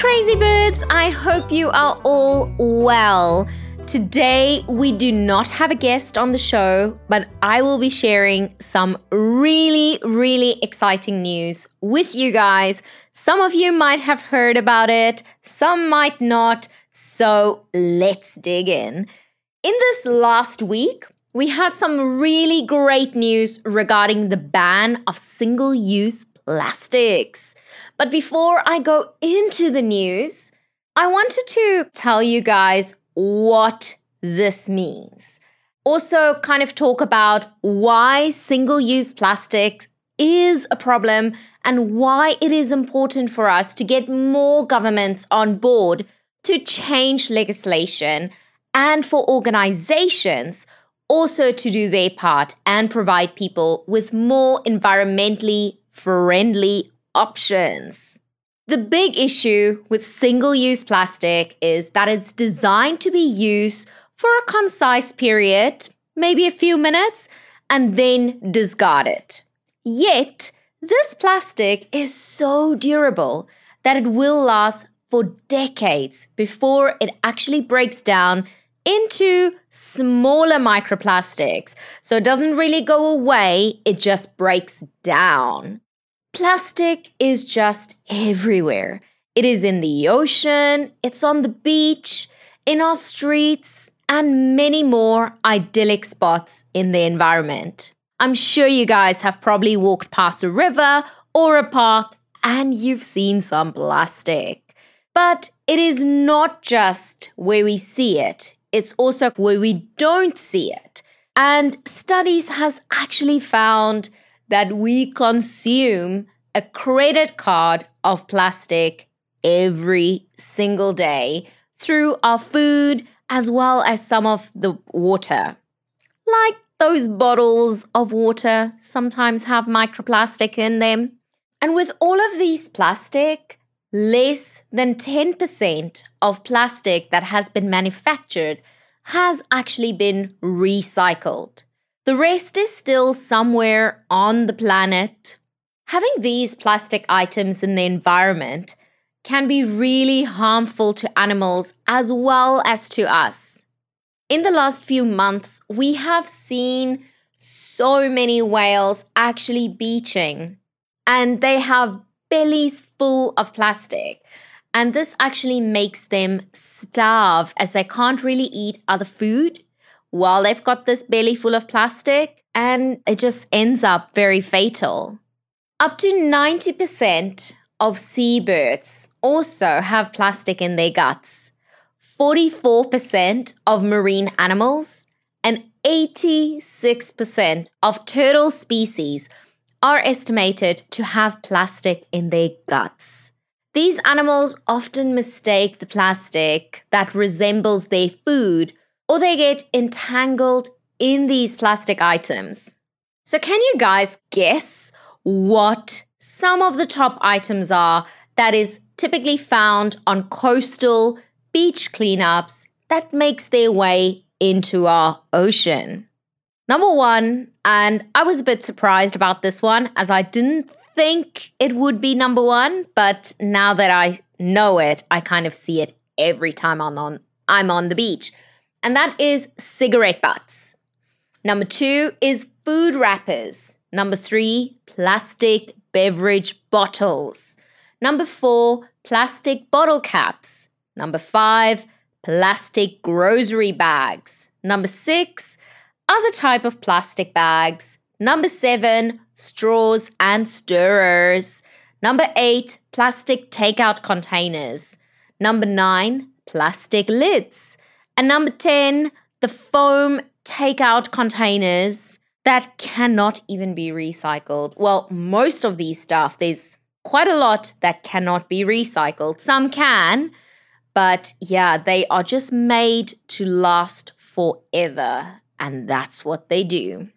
Crazy birds! I hope you are all well. Today, we do not have a guest on the show, but I will be sharing some really, really exciting news with you guys. Some of you might have heard about it, some might not. So let's dig in. In this last week, we had some really great news regarding the ban of single use plastics. But before I go into the news, I wanted to tell you guys what this means. Also, kind of talk about why single use plastics is a problem and why it is important for us to get more governments on board to change legislation and for organizations also to do their part and provide people with more environmentally friendly options. The big issue with single use plastic is that it's designed to be used for a concise period, maybe a few minutes, and then discarded. Yet, this plastic is so durable that it will last for decades before it actually breaks down into smaller microplastics. So it doesn't really go away, it just breaks down. Plastic is just everywhere. It is in the ocean, it's on the beach, in our streets, and many more idyllic spots in the environment. I'm sure you guys have probably walked past a river or a park and you've seen some plastic. But it is not just where we see it, it's also where we don't see it. And studies has actually found that we consume a credit card of plastic every single day through our food as well as some of the water. Like those bottles of water sometimes have microplastic in them. And with all of these plastic, less than 10% of plastic that has been manufactured has actually been recycled. The rest is still somewhere on the planet. Having these plastic items in the environment can be really harmful to animals as well as to us. In the last few months, we have seen so many whales actually beaching, and they have bellies full of plastic. And this actually makes them starve as they can't really eat other food while they've got this belly full of plastic. And it just ends up very fatal. Up to 90% of seabirds also have plastic in their guts. 44% of marine animals and 86% of turtle species are estimated to have plastic in their guts. These animals often mistake the plastic that resembles their food or they get entangled in these plastic items. So, can you guys guess what some of the top items are that is typically found on coastal beach cleanups that makes their way into our ocean? Number one, and I was a bit surprised about this one as I didn't think it would be number one, but now that I know it, I kind of see it every time I'm on, I'm on the beach. And that is cigarette butts. Number two is food wrappers. Number three, plastic beverage bottles. Number four, plastic bottle caps. Number five, plastic grocery bags. Number six, other type of plastic bags. Number seven, straws and stirrers. Number eight, plastic takeout containers. Number nine, plastic lids. And number 10, the foam takeout containers. that cannot even be recycled. Well, most of these stuff, there's quite a lot that cannot be recycled. Some can, but yeah, they are just made to last forever. And that's what they do.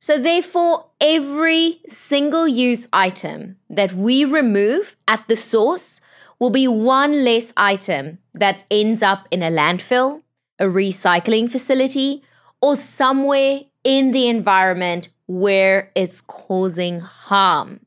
So, therefore, every single use item that we remove at the source will be one less item that ends up in a landfill, a recycling facility, or somewhere in the environment where it's causing harm.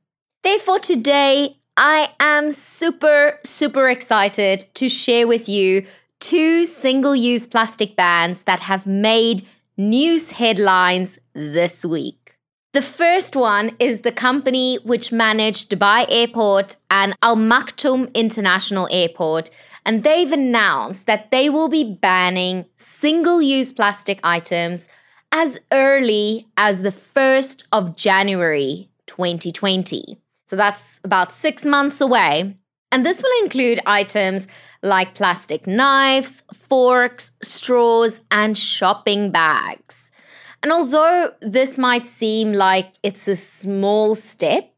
Therefore, today I am super, super excited to share with you two single use plastic bans that have made news headlines this week. The first one is the company which managed Dubai Airport and Al Maktoum International Airport, and they've announced that they will be banning single use plastic items as early as the 1st of January 2020. So that's about six months away. And this will include items like plastic knives, forks, straws, and shopping bags. And although this might seem like it's a small step,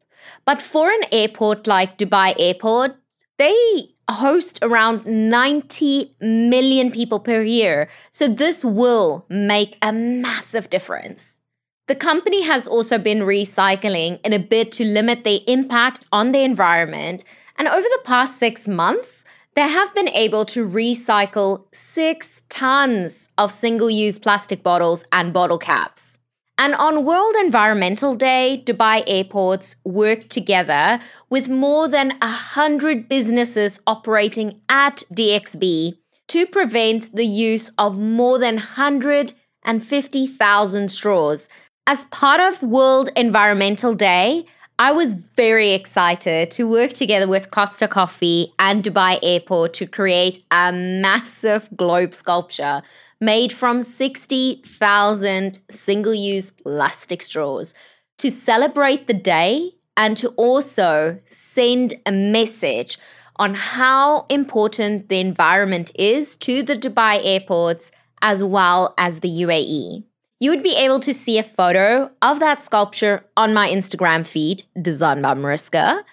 but for an airport like Dubai Airport, they host around 90 million people per year. So this will make a massive difference. The company has also been recycling in a bid to limit the impact on the environment. And over the past six months, they have been able to recycle six tons of single use plastic bottles and bottle caps. And on World Environmental Day, Dubai airports worked together with more than 100 businesses operating at DXB to prevent the use of more than 150,000 straws. As part of World Environmental Day, I was very excited to work together with Costa Coffee and Dubai Airport to create a massive globe sculpture made from 60,000 single use plastic straws to celebrate the day and to also send a message on how important the environment is to the Dubai airports as well as the UAE you would be able to see a photo of that sculpture on my Instagram feed, designed by Mariska.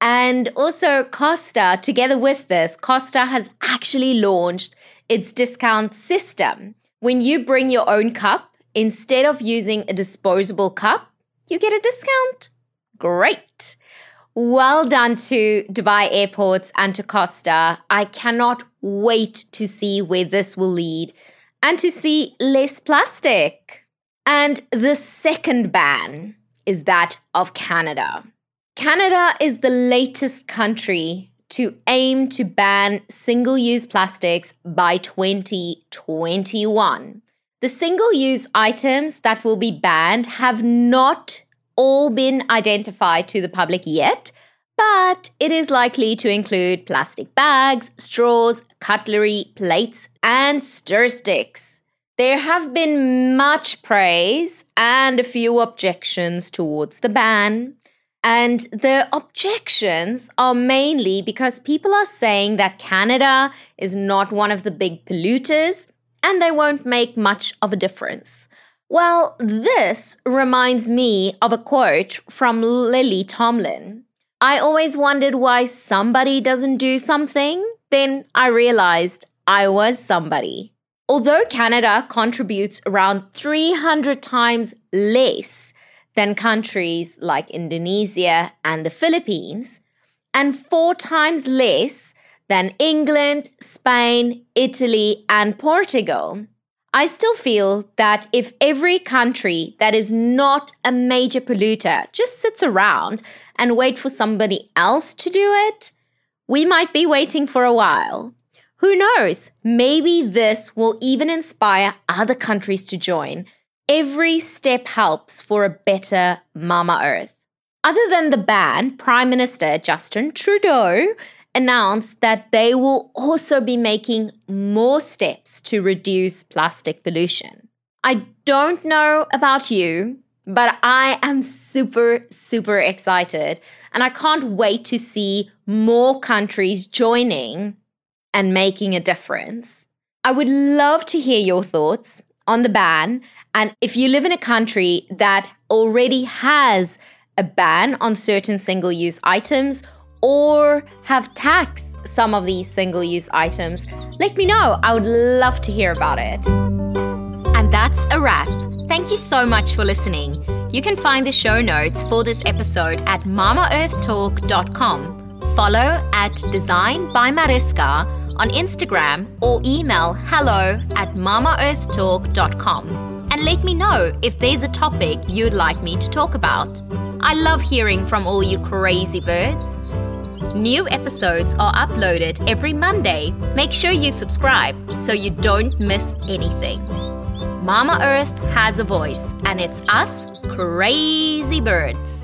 And also, Costa, together with this, Costa has actually launched its discount system. When you bring your own cup, instead of using a disposable cup, you get a discount. Great. Well done to Dubai airports and to Costa. I cannot wait to see where this will lead and to see less plastic. And the second ban is that of Canada. Canada is the latest country to aim to ban single use plastics by 2021. The single use items that will be banned have not all been identified to the public yet, but it is likely to include plastic bags, straws, cutlery, plates, and stir sticks. There have been much praise and a few objections towards the ban. And the objections are mainly because people are saying that Canada is not one of the big polluters and they won't make much of a difference. Well, this reminds me of a quote from Lily Tomlin. I always wondered why somebody doesn't do something. Then I realized I was somebody. Although Canada contributes around 300 times less than countries like Indonesia and the Philippines, and four times less than England, Spain, Italy, and Portugal, I still feel that if every country that is not a major polluter just sits around and wait for somebody else to do it, we might be waiting for a while. Who knows? Maybe this will even inspire other countries to join. Every step helps for a better Mama Earth. Other than the ban, Prime Minister Justin Trudeau announced that they will also be making more steps to reduce plastic pollution. I don't know about you, but I am super, super excited. And I can't wait to see more countries joining and making a difference. I would love to hear your thoughts on the ban. And if you live in a country that already has a ban on certain single use items or have taxed some of these single use items, let me know. I would love to hear about it. And that's a wrap. Thank you so much for listening. You can find the show notes for this episode at mamaearthtalk.com. Follow at Design by Mariska on Instagram or email hello at mamaearthtalk.com and let me know if there's a topic you'd like me to talk about. I love hearing from all you crazy birds. New episodes are uploaded every Monday. Make sure you subscribe so you don't miss anything. Mama Earth has a voice, and it's us, crazy birds.